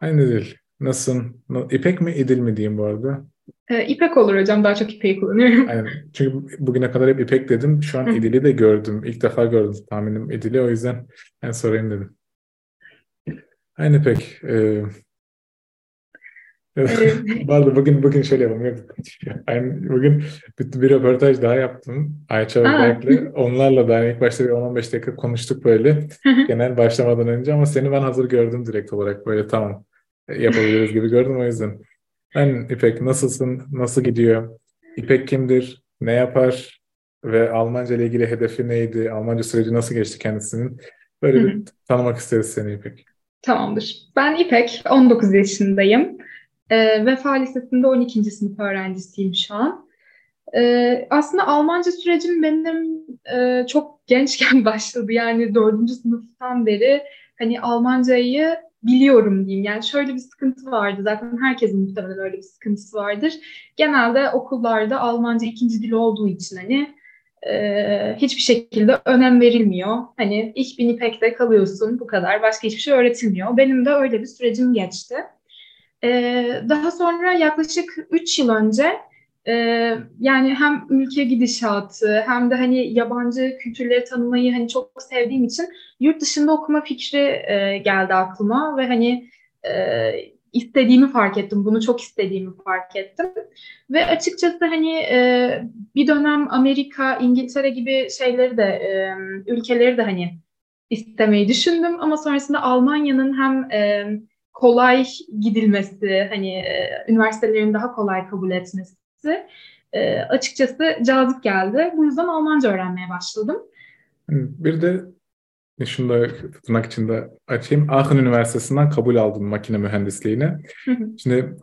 Aynı değil. Nasılsın? İpek mi İdil mi diyeyim bu arada? Ee, İpek olur hocam. Daha çok İpek'i kullanıyorum. Aynen. Çünkü bugüne kadar hep İpek dedim. Şu an İdil'i de gördüm. İlk defa gördüm tahminim İdil'i. O yüzden ben sorayım dedim. Aynı İpek. Ee, bu arada bugün bugün şöyle yapalım. Yani bugün bir, bir röportaj daha yaptım. Ayça ve Berk'le. Onlarla da ilk başta bir 10-15 dakika konuştuk böyle. genel başlamadan önce ama seni ben hazır gördüm direkt olarak. Böyle tamam yapabiliriz gibi gördüm o yüzden. Ben İpek nasılsın? Nasıl gidiyor? İpek kimdir? Ne yapar? Ve Almanca ile ilgili hedefi neydi? Almanca süreci nasıl geçti kendisinin? Böyle bir tanımak isteriz seni İpek. Tamamdır. Ben İpek, 19 yaşındayım. E, Vefa Lisesi'nde 12. sınıf öğrencisiyim şu an. E, aslında Almanca sürecim benim e, çok gençken başladı. Yani 4. sınıftan beri hani Almancayı biliyorum diyeyim. Yani şöyle bir sıkıntı vardı. Zaten herkesin muhtemelen öyle bir sıkıntısı vardır. Genelde okullarda Almanca ikinci dil olduğu için hani e, hiçbir şekilde önem verilmiyor. Hani ich bin İpek'te kalıyorsun bu kadar. Başka hiçbir şey öğretilmiyor. Benim de öyle bir sürecim geçti. Ee, daha sonra yaklaşık 3 yıl önce e, yani hem ülke gidişatı hem de hani yabancı kültürleri tanımayı hani çok sevdiğim için yurt dışında okuma fikri e, geldi aklıma ve hani e, istediğimi fark ettim. Bunu çok istediğimi fark ettim. Ve açıkçası hani bir dönem Amerika, İngiltere gibi şeyleri de ülkeleri de hani istemeyi düşündüm ama sonrasında Almanya'nın hem e, kolay gidilmesi, hani e, üniversitelerin daha kolay kabul etmesi e, açıkçası cazip geldi. Bu yüzden Almanca öğrenmeye başladım. Bir de şunu da tırnak içinde açayım. Aachen Üniversitesi'nden kabul aldım makine mühendisliğine. Şimdi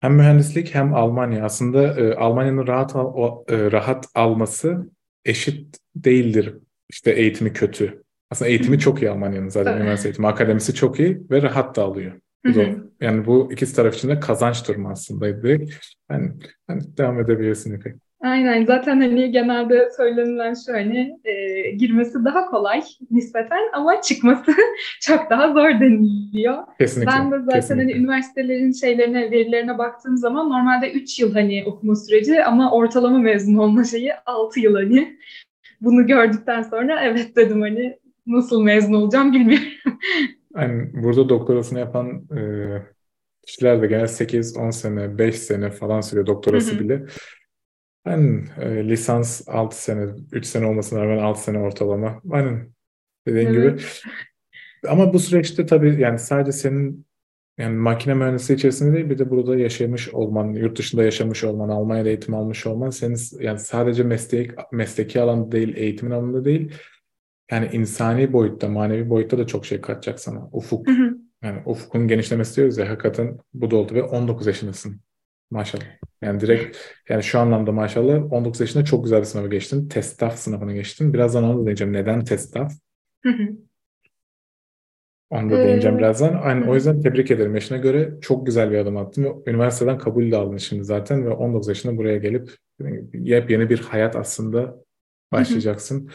hem mühendislik hem Almanya aslında e, Almanya'nın rahat al, o, e, rahat alması eşit değildir. İşte eğitimi kötü. Aslında eğitimi çok iyi Almanya'nın zaten üniversite eğitimi. Akademisi çok iyi ve rahat da alıyor. Bu da, yani bu ikisi taraf için de kazanç durumu aslında direkt. Yani, yani devam edebilirsin İpek. Aynen zaten hani genelde söylenilen şu hani e, girmesi daha kolay nispeten ama çıkması çok daha zor deniliyor. Kesinlikle. Ben de zaten hani kesinlikle. hani üniversitelerin şeylerine verilerine baktığım zaman normalde 3 yıl hani okuma süreci ama ortalama mezun olma şeyi 6 yıl hani. Bunu gördükten sonra evet dedim hani nasıl mezun olacağım bilmiyorum. Yani burada doktorasını yapan e, kişiler de genel 8-10 sene, 5 sene falan sürüyor doktorası bile. Ben e, lisans 6 sene, 3 sene olmasına rağmen 6 sene ortalama. Aynen dediğin evet. gibi. Ama bu süreçte tabii yani sadece senin yani makine mühendisliği içerisinde değil bir de burada yaşamış olman, yurt dışında yaşamış olman, Almanya'da eğitim almış olman senin yani sadece meslek, mesleki alanda değil, eğitimin alanında değil yani insani boyutta, manevi boyutta da çok şey katacak sana. Ufuk. Hı hı. Yani ufukun genişlemesi diyoruz ya hakikaten bu da oldu ve 19 yaşındasın. Maşallah. Yani direkt yani şu anlamda maşallah 19 yaşında çok güzel bir sınavı geçtin. Testaf sınavını geçtin. Birazdan onu da diyeceğim. Neden testaf? Onu da değineceğim ee, birazdan. Aynen, o yüzden tebrik ederim. Yaşına göre çok güzel bir adım attın. Ve üniversiteden kabul de aldın şimdi zaten ve 19 yaşında buraya gelip yepyeni bir hayat aslında başlayacaksın.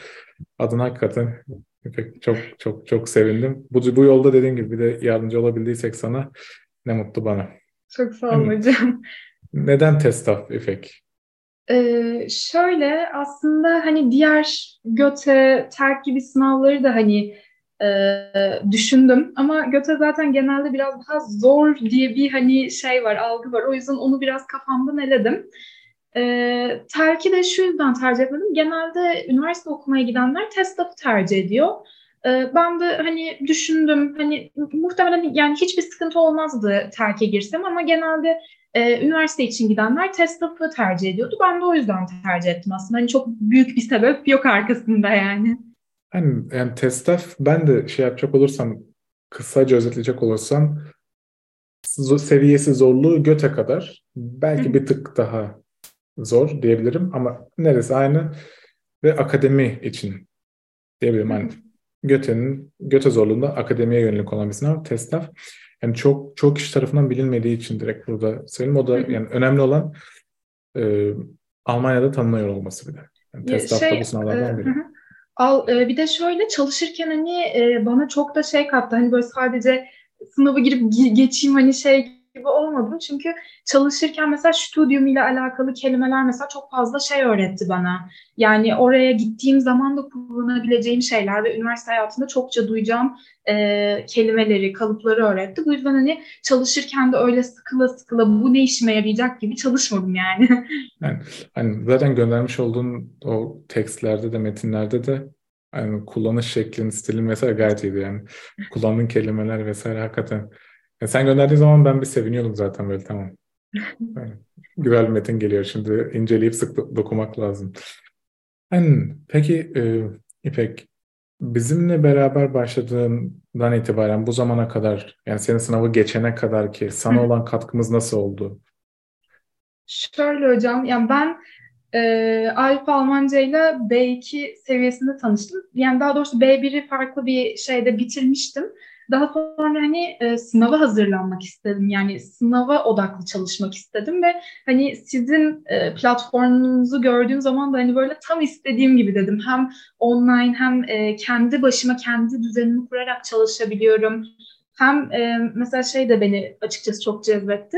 Adına hakikaten İpek çok çok çok sevindim. Bu, bu yolda dediğim gibi bir de yardımcı olabildiysek sana ne mutlu bana. Çok sağ olun hocam. Neden TESTAF İpek? Ee, şöyle aslında hani diğer GÖTE, TERK gibi sınavları da hani e, düşündüm ama GÖTE zaten genelde biraz daha zor diye bir hani şey var, algı var. O yüzden onu biraz kafamdan eledim. E, terki de şu yüzden tercih etmedim. Genelde üniversite okumaya gidenler TESTAF'ı tercih ediyor. E, ben de hani düşündüm hani muhtemelen yani hiçbir sıkıntı olmazdı terke girsem ama genelde e, üniversite için gidenler TESTAF'ı tercih ediyordu. Ben de o yüzden tercih ettim aslında. Hani çok büyük bir sebep yok arkasında yani. Yani, yani TESTAF ben de şey yapacak olursam kısaca özetleyecek olursam seviyesi zorluğu göte kadar belki bir tık daha zor diyebilirim ama neresi aynı ve akademi için diyebilirim. Yani Göte'nin Göte zorluğunda akademiye yönelik olan bir sınav TESTAF. Yani çok çok kişi tarafından bilinmediği için direkt burada söyleyeyim. O da yani önemli olan e, Almanya'da tanınıyor olması bile. Yani TESTAF'ta şey, bu sınavlardan e, biri. Hı Al, e, bir de şöyle çalışırken hani e, bana çok da şey kattı. Hani böyle sadece sınavı girip geçeyim hani şey gibi olmadım. Çünkü çalışırken mesela stüdyum ile alakalı kelimeler mesela çok fazla şey öğretti bana. Yani oraya gittiğim zaman da kullanabileceğim şeyler ve üniversite hayatında çokça duyacağım e, kelimeleri, kalıpları öğretti. Bu yüzden hani çalışırken de öyle sıkıla sıkıla bu ne işime yarayacak gibi çalışmadım yani. yani hani zaten göndermiş olduğun o tekstlerde de metinlerde de yani kullanış şeklin, stilin vesaire gayet iyiydi yani. Kullandığın kelimeler vesaire hakikaten ya sen gönderdiğin zaman ben bir seviniyordum zaten böyle tamam. Yani, güzel bir metin geliyor şimdi inceleyip sık dokumak lazım. Yani, peki e, İpek bizimle beraber başladığından itibaren bu zamana kadar yani senin sınavı geçene kadar ki sana olan katkımız nasıl oldu? Şöyle hocam yani ben e, Alp Almanca ile B2 seviyesinde tanıştım. Yani daha doğrusu B1'i farklı bir şeyde bitirmiştim. Daha sonra hani e, sınava hazırlanmak istedim. Yani sınava odaklı çalışmak istedim ve hani sizin e, platformunuzu gördüğüm zaman da hani böyle tam istediğim gibi dedim. Hem online hem e, kendi başıma kendi düzenimi kurarak çalışabiliyorum. Hem e, mesela şey de beni açıkçası çok cezbetti.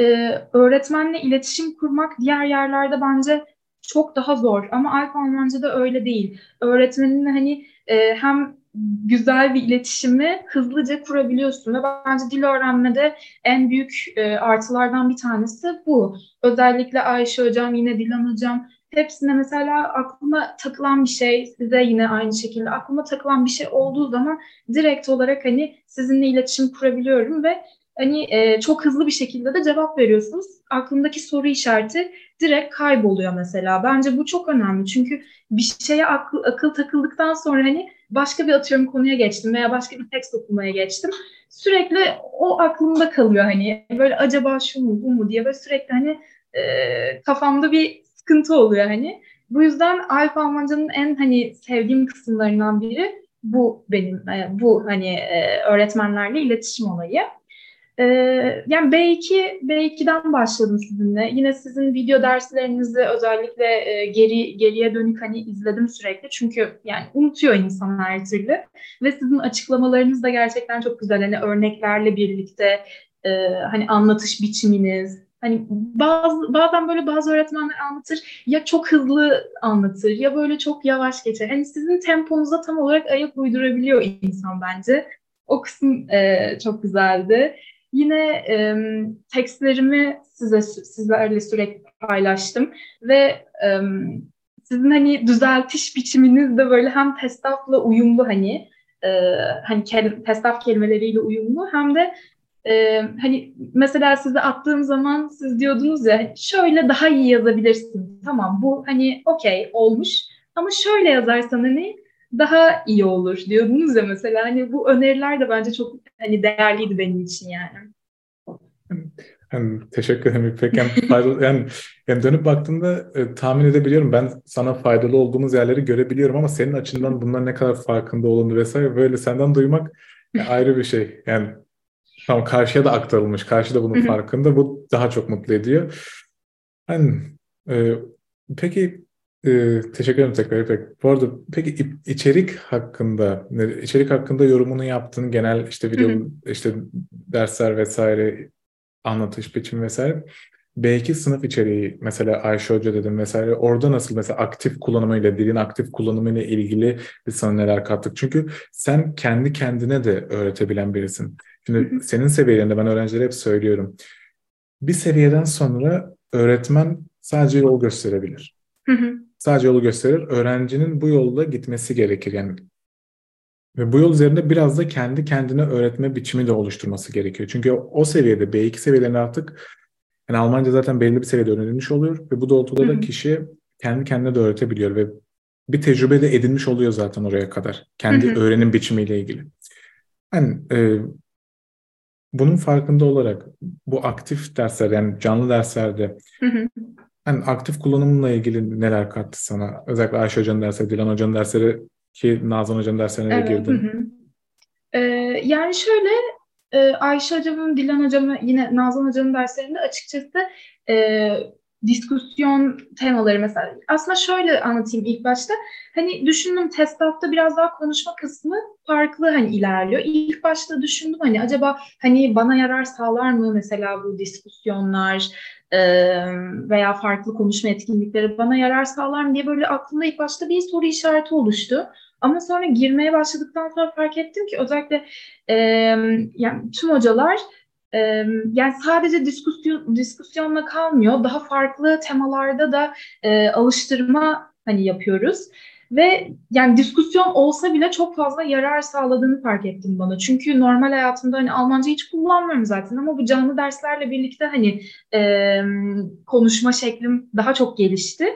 E, öğretmenle iletişim kurmak diğer yerlerde bence çok daha zor ama Alp Almanca'da öyle değil. Öğretmeninle hani e, hem güzel bir iletişimi hızlıca kurabiliyorsun ve bence dil öğrenmede en büyük e, artılardan bir tanesi bu. Özellikle Ayşe hocam yine Dilan hocam hepsine mesela aklıma takılan bir şey size yine aynı şekilde aklıma takılan bir şey olduğu zaman direkt olarak hani sizinle iletişim kurabiliyorum ve hani e, çok hızlı bir şekilde de cevap veriyorsunuz. Aklımdaki soru işareti direkt kayboluyor mesela. Bence bu çok önemli çünkü bir şeye akıl, akıl takıldıktan sonra hani başka bir atıyorum konuya geçtim veya başka bir tekst okumaya geçtim. Sürekli o aklımda kalıyor hani böyle acaba şu mu bu mu diye böyle sürekli hani e, kafamda bir sıkıntı oluyor hani. Bu yüzden Alp Almanca'nın en hani sevdiğim kısımlarından biri bu benim e, bu hani e, öğretmenlerle iletişim olayı. Ee, yani B2 B2'den başladım sizinle. Yine sizin video derslerinizi özellikle e, geri geriye dönük hani izledim sürekli. Çünkü yani unutuyor insan her türlü. Ve sizin açıklamalarınız da gerçekten çok güzel. Hani örneklerle birlikte e, hani anlatış biçiminiz, Hani bazı, bazen böyle bazı öğretmenler anlatır ya çok hızlı anlatır ya böyle çok yavaş geçer. Hani sizin temponuza tam olarak ayak uydurabiliyor insan bence. O kısım e, çok güzeldi. Yine e, tekstlerimi size sizlerle sürekli paylaştım ve e, sizin hani düzeltiş biçiminiz de böyle hem testafla uyumlu hani e, hani kel, testaf kelimeleriyle uyumlu hem de e, hani mesela size attığım zaman siz diyordunuz ya şöyle daha iyi yazabilirsin. Tamam bu hani okey olmuş ama şöyle yazarsan hani daha iyi olur diyordunuz ya mesela hani bu öneriler de bence çok hani değerliydi benim için yani. Yani, teşekkür ederim İpek. Yani, faydalı, yani, yani dönüp baktığımda e, tahmin edebiliyorum. Ben sana faydalı olduğumuz yerleri görebiliyorum ama senin açından bunlar ne kadar farkında olduğunu vesaire böyle senden duymak yani ayrı bir şey. Yani tamam karşıya da aktarılmış. Karşı da bunun farkında. Bu daha çok mutlu ediyor. Yani, e, peki ee, teşekkür ederim tekrar İpek. Bu arada peki içerik hakkında, içerik hakkında yorumunu yaptın genel işte video, hı hı. işte dersler vesaire, anlatış biçim vesaire. B2 sınıf içeriği mesela Ayşe Hoca dedim vesaire orada nasıl mesela aktif kullanımıyla dilin aktif kullanımıyla ilgili bir sana neler kattık? Çünkü sen kendi kendine de öğretebilen birisin. Şimdi senin seviyende ben öğrencilere hep söylüyorum. Bir seviyeden sonra öğretmen sadece yol gösterebilir. Hı hı sadece yolu gösterir. Öğrencinin bu yolda gitmesi gerekir. Yani ve bu yol üzerinde biraz da kendi kendine öğretme biçimi de oluşturması gerekiyor. Çünkü o seviyede B2 seviyelerinde artık yani Almanca zaten belli bir seviyede öğrenilmiş oluyor ve bu doğrultuda da kişi kendi kendine de öğretebiliyor ve bir tecrübe de edinmiş oluyor zaten oraya kadar. Kendi öğrenim biçimiyle ilgili. Yani e, bunun farkında olarak bu aktif dersler yani canlı derslerde. Yani aktif kullanımla ilgili neler kattı sana? Özellikle Ayşe Hoca'nın dersleri, Dilan Hoca'nın dersleri ki Nazan Hoca'nın derslerine evet, girdin. Hı hı. Ee, yani şöyle e, Ayşe Hocam'ın, Dilan Hocam'ın yine Nazan Hoca'nın derslerinde açıkçası e, diskusyon temaları mesela. Aslında şöyle anlatayım ilk başta. Hani düşündüm testafta biraz daha konuşma kısmı farklı hani ilerliyor. İlk başta düşündüm hani acaba hani bana yarar sağlar mı mesela bu diskusiyonlar veya farklı konuşma etkinlikleri bana yarar sağlar mı diye böyle aklımda ilk başta bir soru işareti oluştu. Ama sonra girmeye başladıktan sonra fark ettim ki özellikle e, yani tüm hocalar e, yani sadece diskusyon, diskusyonla kalmıyor. Daha farklı temalarda da e, alıştırma hani yapıyoruz. Ve yani diskusyon olsa bile çok fazla yarar sağladığını fark ettim bana. Çünkü normal hayatımda hani Almanca hiç kullanmıyorum zaten ama bu canlı derslerle birlikte hani e, konuşma şeklim daha çok gelişti.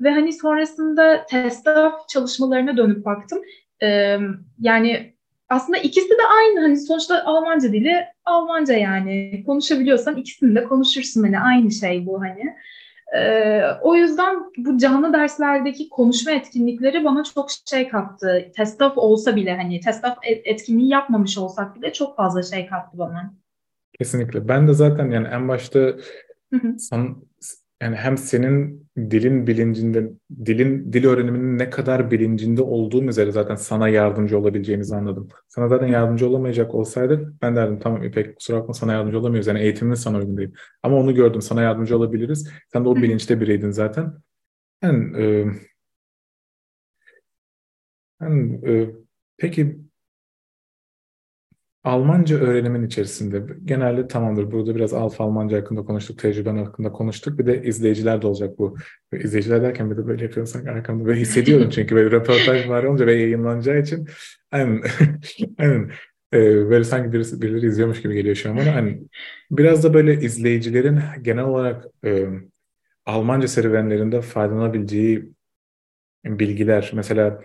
Ve hani sonrasında TESTAF çalışmalarına dönüp baktım. Ee, yani aslında ikisi de aynı. Hani sonuçta Almanca dili Almanca yani. Konuşabiliyorsan ikisini de konuşursun. Hani aynı şey bu hani. Ee, o yüzden bu canlı derslerdeki konuşma etkinlikleri bana çok şey kattı. TESTAF olsa bile hani TESTAF etkinliği yapmamış olsak bile çok fazla şey kattı bana. Kesinlikle. Ben de zaten yani en başta san, yani hem senin dilin bilincinde, dilin dil öğreniminin ne kadar bilincinde olduğun üzere zaten sana yardımcı olabileceğimizi anladım. Sana zaten yardımcı olamayacak olsaydı ben derdim tamam İpek kusura bakma sana yardımcı olamıyoruz. Yani eğitimin sana uygun değil. Ama onu gördüm sana yardımcı olabiliriz. Sen de o bilinçte biriydin zaten. Yani, e, yani e, peki Almanca öğrenimin içerisinde genelde tamamdır. Burada biraz Alfa Almanca hakkında konuştuk, tecrüben hakkında konuştuk. Bir de izleyiciler de olacak bu. İzleyiciler derken bir de böyle yapıyorum sanki arkamda böyle hissediyorum çünkü böyle röportaj var olunca ve yayınlanacağı için aynen, aynen ee, böyle sanki birisi, birileri izliyormuş gibi geliyor şu an bana. Hani biraz da böyle izleyicilerin genel olarak e, Almanca serüvenlerinde faydalanabileceği bilgiler. Mesela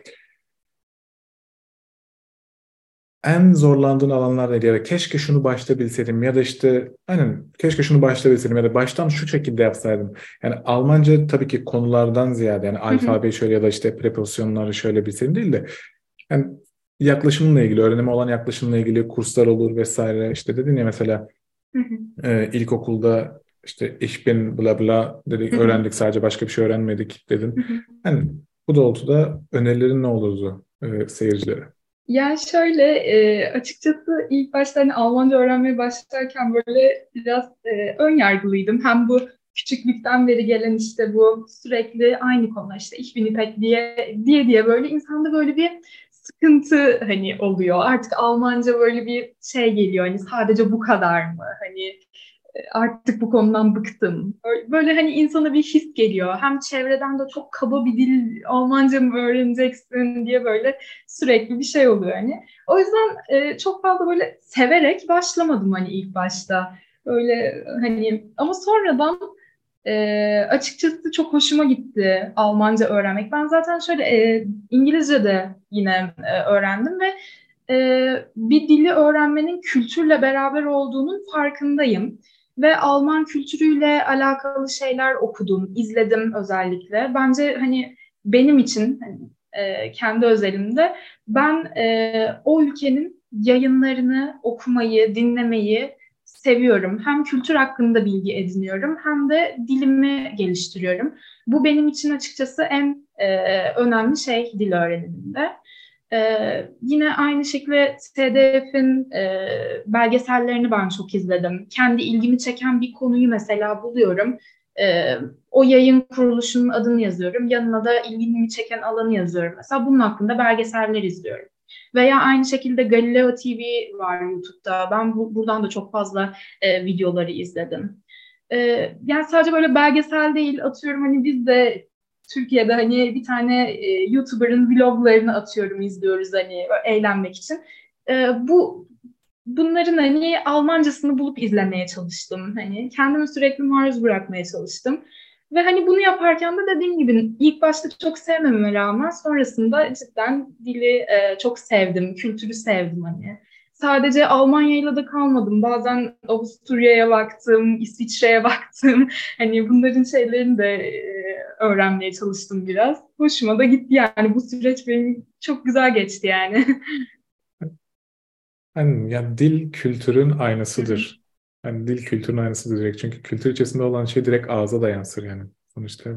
en zorlandığın alanlar neydi? Ya da keşke şunu başta bilseydim ya da işte aynen keşke şunu başta bilseydim ya da baştan şu şekilde yapsaydım. Yani Almanca tabii ki konulardan ziyade yani alfabeyi şöyle ya da işte prepozisyonları şöyle bilseydim değil de yani yaklaşımla ilgili, öğrenime olan yaklaşımla ilgili kurslar olur vesaire. İşte dedin ya mesela e, ilkokulda işte ich bin bla bla dedik, öğrendik sadece başka bir şey öğrenmedik dedin. Yani bu doğrultuda önerilerin ne olurdu e, seyircilere? Yani şöyle e, açıkçası ilk başta hani Almanca öğrenmeye başlarken böyle biraz e, ön yargılıydım. Hem bu küçüklükten beri gelen işte bu sürekli aynı konu işte ich bin İpek diye diye diye böyle insanda böyle bir sıkıntı hani oluyor. Artık Almanca böyle bir şey geliyor hani sadece bu kadar mı? Hani artık bu konudan bıktım. Böyle hani insana bir his geliyor. Hem çevreden de çok kaba bir dil Almanca mı öğreneceksin diye böyle sürekli bir şey oluyor hani. O yüzden e, çok fazla böyle severek başlamadım hani ilk başta. Öyle hani ama sonradan e, açıkçası çok hoşuma gitti Almanca öğrenmek. Ben zaten şöyle e, İngilizce de yine öğrendim ve bir dili öğrenmenin kültürle beraber olduğunun farkındayım ve Alman kültürüyle alakalı şeyler okudum, izledim özellikle. Bence hani benim için hani, e, kendi özelimde ben e, o ülkenin yayınlarını okumayı, dinlemeyi seviyorum. Hem kültür hakkında bilgi ediniyorum hem de dilimi geliştiriyorum. Bu benim için açıkçası en e, önemli şey dil öğreniminde. Ee, yine aynı şekilde TDF'in e, belgesellerini ben çok izledim. Kendi ilgimi çeken bir konuyu mesela buluyorum. E, o yayın kuruluşunun adını yazıyorum. Yanına da ilgimi çeken alanı yazıyorum. Mesela bunun hakkında belgeseller izliyorum. Veya aynı şekilde Galileo TV var YouTube'da. Ben bu, buradan da çok fazla e, videoları izledim. E, yani sadece böyle belgesel değil atıyorum hani biz de Türkiye'de hani bir tane e, YouTuber'ın vloglarını atıyorum, izliyoruz hani eğlenmek için. E, bu bunların hani Almancasını bulup izlemeye çalıştım. Hani kendimi sürekli maruz bırakmaya çalıştım. Ve hani bunu yaparken de dediğim gibi ilk başta çok sevmememe rağmen sonrasında cidden dili e, çok sevdim, kültürü sevdim hani sadece Almanya'yla da kalmadım. Bazen Avusturya'ya baktım, İsviçre'ye baktım. Hani bunların şeylerini de e, öğrenmeye çalıştım biraz. Hoşuma da gitti yani. Bu süreç benim çok güzel geçti yani. Yani, yani dil kültürün aynasıdır Yani dil kültürün aynısı direkt. Çünkü kültür içerisinde olan şey direkt ağza da yansır yani. Sonuçta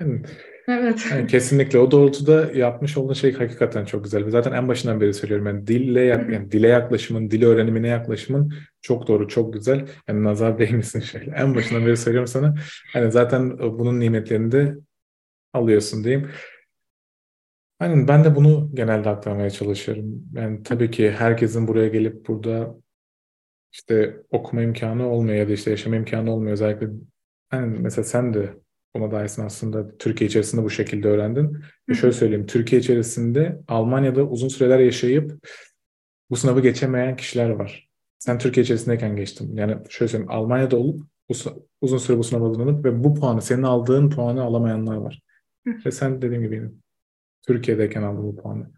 yani, Evet. yani kesinlikle o doğrultuda yapmış olduğun şey hakikaten çok güzel. Zaten en başından beri söylüyorum yani dille yani dile yaklaşımın, dil öğrenimine yaklaşımın çok doğru, çok güzel. Yani nazar değmesin şöyle. En başından beri söylüyorum sana. Hani zaten bunun nimetlerini de alıyorsun diyeyim. Aynen ben de bunu genelde aktarmaya çalışıyorum. Yani tabii ki herkesin buraya gelip burada işte okuma imkanı olmuyor ya da işte yaşama imkanı olmuyor. Özellikle hani mesela sen de buna dairsin aslında Türkiye içerisinde bu şekilde öğrendin. Ve şöyle söyleyeyim, Türkiye içerisinde Almanya'da uzun süreler yaşayıp bu sınavı geçemeyen kişiler var. Sen Türkiye içerisindeyken geçtin. Yani şöyle söyleyeyim, Almanya'da olup uzun süre bu sınava hazırlanıp ve bu puanı, senin aldığın puanı alamayanlar var. ve sen dediğim gibi Türkiye'deyken aldın bu puanı.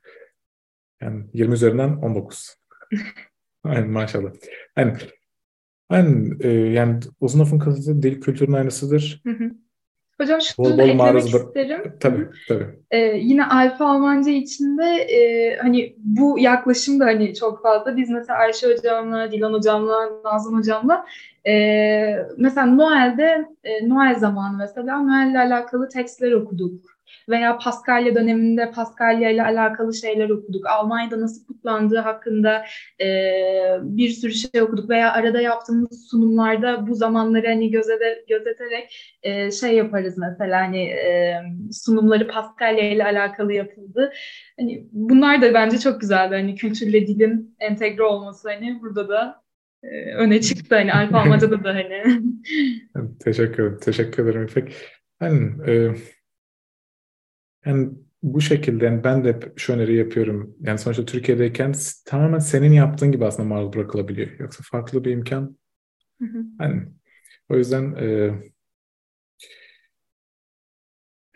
Yani 20 üzerinden 19. Aynen maşallah. Yani, yani, e, yani uzun lafın kısası dil kültürünün aynısıdır. Hı hı. Hocam şunu Bol da bol eklemek maruz isterim. Tabii tabii. Ee, yine Alfa Almanca içinde e, hani bu yaklaşım da hani çok fazla. Biz mesela Ayşe hocamla, Dilan hocamla, Nazan hocamla e, mesela Noel'de e, Noel zamanı mesela Noel'le alakalı tekstler okuduk. Veya Paskalya döneminde Paskalya ile alakalı şeyler okuduk. Almanya'da nasıl kutlandığı hakkında e, bir sürü şey okuduk. Veya arada yaptığımız sunumlarda bu zamanları hani gözete, gözeterek e, şey yaparız mesela hani e, sunumları Paskalya ile alakalı yapıldı. Hani bunlar da bence çok güzeldi. Hani kültürle dilin entegre olması hani burada da e, öne çıktı. Hani Alfa Almanca'da da hani. Teşekkür ederim. Teşekkür ederim İpek. Yani, e, yani bu şekilde yani ben de şu öneri yapıyorum. Yani sonuçta Türkiye'deyken tamamen senin yaptığın gibi aslında maruz bırakılabiliyor. Yoksa farklı bir imkan. Yani o yüzden e,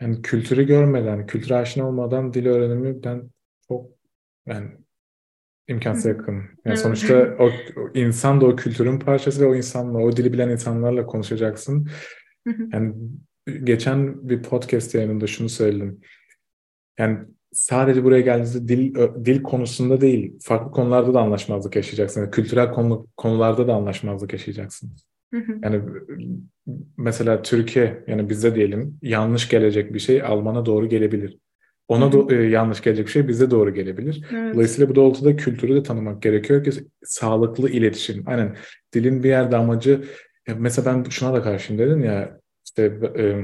yani kültürü görmeden, kültüre aşina olmadan dil öğrenimi ben çok yani imkansız yakın. Yani Evet. sonuçta o, o insan da o kültürün parçası ve o insanla, o dili bilen insanlarla konuşacaksın. Yani geçen bir podcast yayınında şunu söyledim. Yani sadece buraya geldiğinizde dil dil konusunda değil, farklı konularda da anlaşmazlık yaşayacaksın. Yani kültürel konu, konularda da anlaşmazlık yaşayacaksın. Yani mesela Türkiye, yani bize diyelim yanlış gelecek bir şey Alman'a doğru gelebilir. Ona do- e, yanlış gelecek bir şey bize doğru gelebilir. Evet. Dolayısıyla bu doğrultuda kültürü de tanımak gerekiyor ki sağlıklı iletişim. Aynen dilin bir yerde amacı mesela ben şuna da karşıyım dedin ya işte e,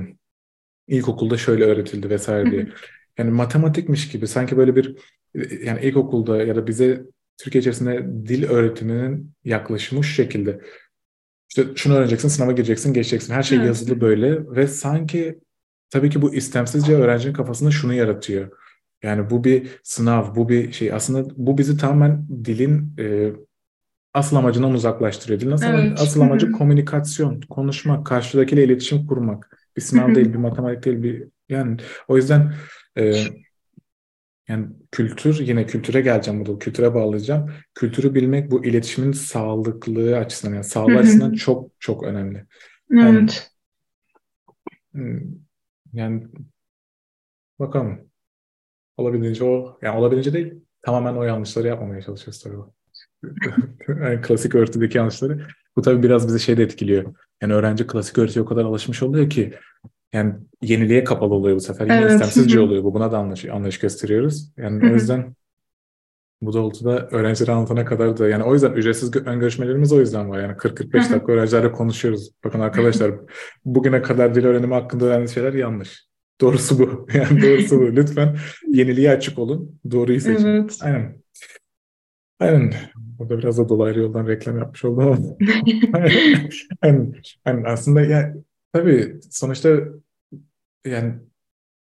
ilkokulda şöyle öğretildi vesaire diye. Yani matematikmiş gibi sanki böyle bir yani ilkokulda ya da bize Türkiye içerisinde dil öğretiminin yaklaşımı şu şekilde. İşte şunu öğreneceksin, sınava gireceksin, geçeceksin. Her şey Evet. yazılı böyle ve sanki tabii ki bu istemsizce öğrencinin kafasında şunu yaratıyor. Yani bu bir sınav, bu bir şey. Aslında bu bizi tamamen dilin e, asıl amacından uzaklaştırıyor. Dilin asıl, Evet. asıl amacı komünikasyon, konuşmak, karşıdakiyle iletişim kurmak. Bir sınav değil, bir matematik değil, bir yani o yüzden e, yani kültür yine kültüre geleceğim burada, kültüre bağlayacağım. Kültürü bilmek bu iletişimin sağlıklığı açısından yani sağlığı açısından çok çok önemli. Evet. Hmm, Yani bakalım. Olabildiğince o, yani olabildiğince değil, tamamen o yanlışları yapmamaya çalışıyoruz tabii. Yani klasik öğretideki yanlışları. Bu tabii biraz bizi şey de etkiliyor. Yani öğrenci klasik öğretiye o kadar alışmış oluyor ki yani yeniliğe kapalı oluyor bu sefer. Yine Evet. istemsizce oluyor bu. Buna da anlayış, anlayış gösteriyoruz. Yani o yüzden bu doğrultuda öğrencilere anlatana kadar da yani o yüzden ücretsiz ön görüşmelerimiz o yüzden var. Yani 40-45 Hı hı. dakika öğrencilerle konuşuyoruz. Bakın arkadaşlar bugüne kadar dil öğrenimi hakkında öğrendiğiniz şeyler yanlış. Doğrusu bu. Yani doğrusu bu. Lütfen yeniliğe açık olun. Doğruyu seçin. Evet. Aynen. Aynen. Burada biraz da dolaylı yoldan reklam yapmış oldum ama. Aynen. Aynen. Aslında ya tabii sonuçta yani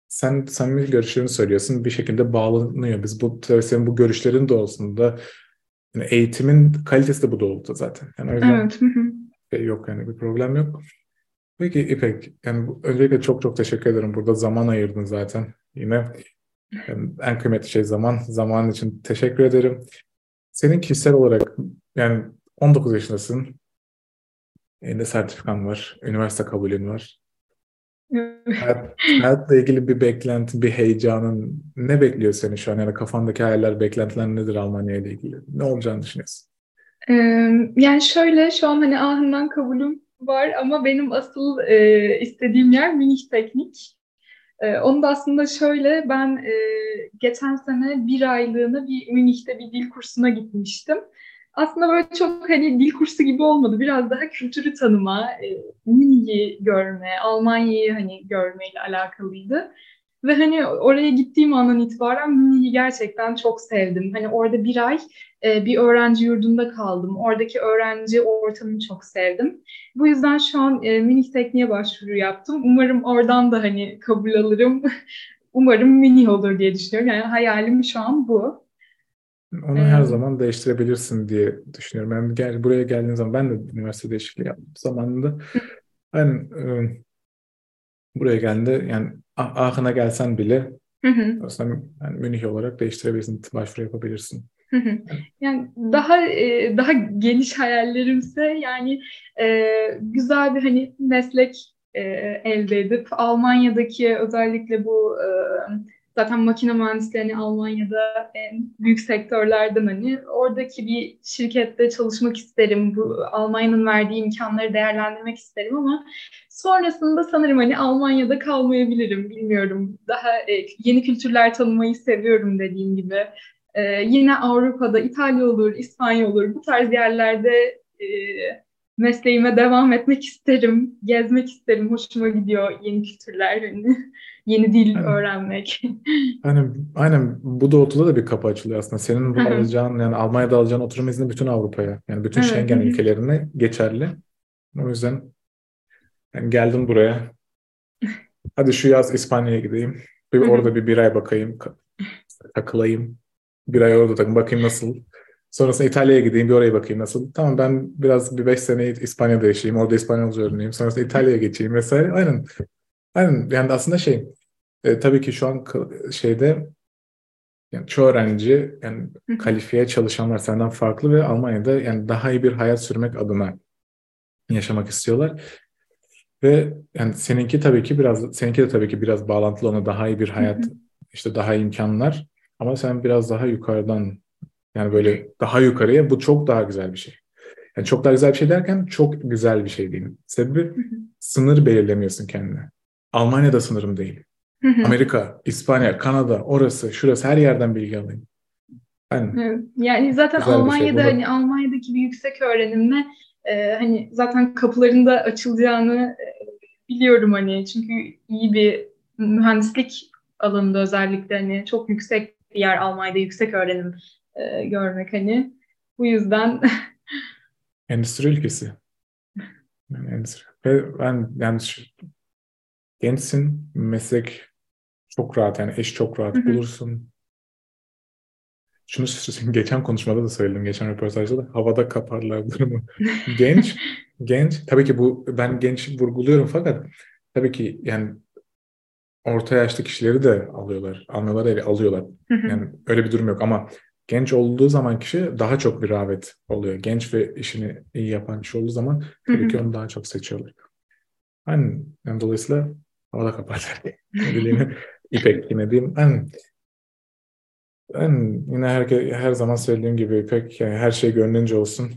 sen samimi görüşlerini söylüyorsun bir şekilde bağlanıyor. Biz bu senin bu görüşlerin doğrultusunda yani eğitimin kalitesi de bu doğrultuda zaten. Yani Evet. Şey yok yani bir problem yok. Peki İpek, yani öncelikle çok çok teşekkür ederim. Burada zaman ayırdın zaten. Yine yani en kıymetli şey zaman. Zaman için teşekkür ederim. Senin kişisel olarak yani 19 yaşındasın. Elinde sertifikan var. Üniversite kabulün var. Hayat, hayatla ilgili bir beklentin, bir heyecanın ne bekliyor seni şu an? Yani kafandaki hayaller, beklentiler nedir Almanya ile ilgili? Ne olacağını düşünüyorsun? Yani şöyle şu an hani ahından kabulüm var ama benim asıl e, istediğim yer Münih Teknik. E, onu da aslında şöyle ben e, geçen sene bir aylığına bir Münih'te bir dil kursuna gitmiştim. Aslında böyle çok hani dil kursu gibi olmadı. Biraz daha kültürü tanıma, e, Münih'i görme, Almanya'yı hani görmeyle alakalıydı. Ve hani oraya gittiğim andan itibaren Münih'i gerçekten çok sevdim. Hani orada bir ay e, bir öğrenci yurdunda kaldım. Oradaki öğrenci ortamını çok sevdim. Bu yüzden şu an e, Münih Tekniğe başvuru yaptım. Umarım oradan da hani kabul alırım. Umarım Münih olur diye düşünüyorum. Yani hayalim şu an bu. Onu her zaman değiştirebilirsin diye düşünüyorum. Ben gel, buraya geldiğim zaman ben de üniversite değişikliği yaptım zamanında. Ben e, buraya geldiğinde yani Aachen'a gelsen bile hı hı. aslında yani Münih olarak değiştirebilirsin, başvuru yapabilirsin. Yani daha e, daha geniş hayallerimse yani e, güzel bir hani meslek e, elde edip Almanya'daki özellikle bu e, zaten makine mühendisliği Almanya'da en büyük sektörlerden hani oradaki bir şirkette çalışmak isterim. Bu Almanya'nın verdiği imkanları değerlendirmek isterim ama sonrasında sanırım hani Almanya'da kalmayabilirim. Bilmiyorum. Daha e, yeni kültürler tanımayı seviyorum dediğim gibi. E, yine Avrupa'da İtalya olur, İspanya olur. Bu tarz yerlerde e, mesleğime devam etmek isterim. Gezmek isterim. Hoşuma gidiyor yeni kültürler. Hani yeni dil aynen. öğrenmek. Aynen, aynen bu doğrultuda da bir kapı açılıyor aslında. Senin bu alacağın yani Almanya'da alacağın oturum izni bütün Avrupa'ya yani bütün evet. Schengen ülkelerine geçerli. O yüzden yani geldim buraya. Hadi şu yaz İspanya'ya gideyim. Bir orada bir bir ay bakayım. Takılayım. Bir ay orada takım bakayım nasıl. Sonrasında İtalya'ya gideyim bir oraya bakayım nasıl. Tamam ben biraz bir beş sene İspanya'da yaşayayım. Orada İspanyolca öğreneyim. Sonrasında İtalya'ya geçeyim vesaire. Aynen. Aynen yani aslında şey e, tabii ki şu an şeyde yani çoğu öğrenci yani kalifiye çalışanlar senden farklı ve Almanya'da yani daha iyi bir hayat sürmek adına yaşamak istiyorlar. Ve yani seninki tabii ki biraz seninki de tabii ki biraz bağlantılı ona daha iyi bir hayat işte daha iyi imkanlar ama sen biraz daha yukarıdan yani böyle daha yukarıya bu çok daha güzel bir şey. Yani çok daha güzel bir şey derken çok güzel bir şey değil. Sebebi sınır belirlemiyorsun kendine. Almanya'da sınırım değil. Amerika, İspanya, Kanada, orası, şurası her yerden bilgi alayım. Yani, yani zaten şey. Almanya'da şey. hani Almanya'daki bir yüksek öğrenimle e, hani zaten kapılarında açılacağını e, biliyorum hani çünkü iyi bir mühendislik alanında özellikle hani çok yüksek bir yer Almanya'da yüksek öğrenim e, görmek hani bu yüzden endüstri ülkesi. Yani endüstri. Ve ben yani gençsin, meslek çok rahat yani eş çok rahat bulursun. Şunu geçen konuşmada da söyledim, geçen röportajda da havada kaparlar durumu. genç, genç. Tabii ki bu ben genç vurguluyorum fakat tabii ki yani orta yaşlı kişileri de alıyorlar. Almıyorlar, alıyorlar. Yani öyle bir durum yok ama genç olduğu zaman kişi daha çok bir rağbet oluyor. Genç ve işini iyi yapan kişi olduğu zaman tabii ki onu daha çok seçiyorlar. Yani, yani dolayısıyla havada kaparlar. İpek yine diyeyim. Ben, ben yine her, her zaman söylediğim gibi İpek yani her şey gönlünce olsun.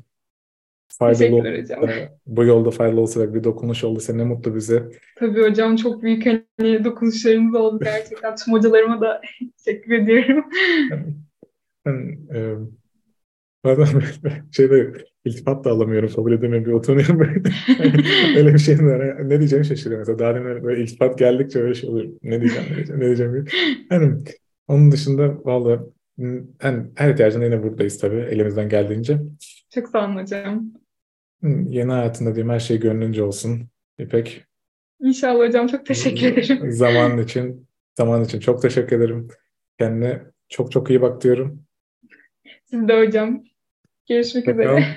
Faydalı hocam. bu yolda faydalı olsa bir dokunuş oldu. Sen ne mutlu bize. Tabii hocam çok büyük hani dokunuşlarınız oldu gerçekten. Tüm hocalarıma da teşekkür ediyorum. Ben, e, bazen şeyde iltifat da alamıyorum, kabul edemiyorum, bir utanıyorum böyle. öyle bir şey var. Ne diyeceğimi şaşırıyorum. Mesela daha demin böyle iltifat geldikçe öyle şey olur. Ne diyeceğim, ne diyeceğim, ne diyeceğim. Yani onun dışında vallahi yani her ihtiyacında yine buradayız tabii elimizden geldiğince. Çok sağ olun hocam. Yeni hayatında diyeyim her şey gönlünce olsun. İpek. İnşallah hocam çok teşekkür ederim. Zaman için, zaman için çok teşekkür ederim. Kendine çok çok iyi bak diyorum. Siz de hocam. Görüşmek Bakalım. üzere.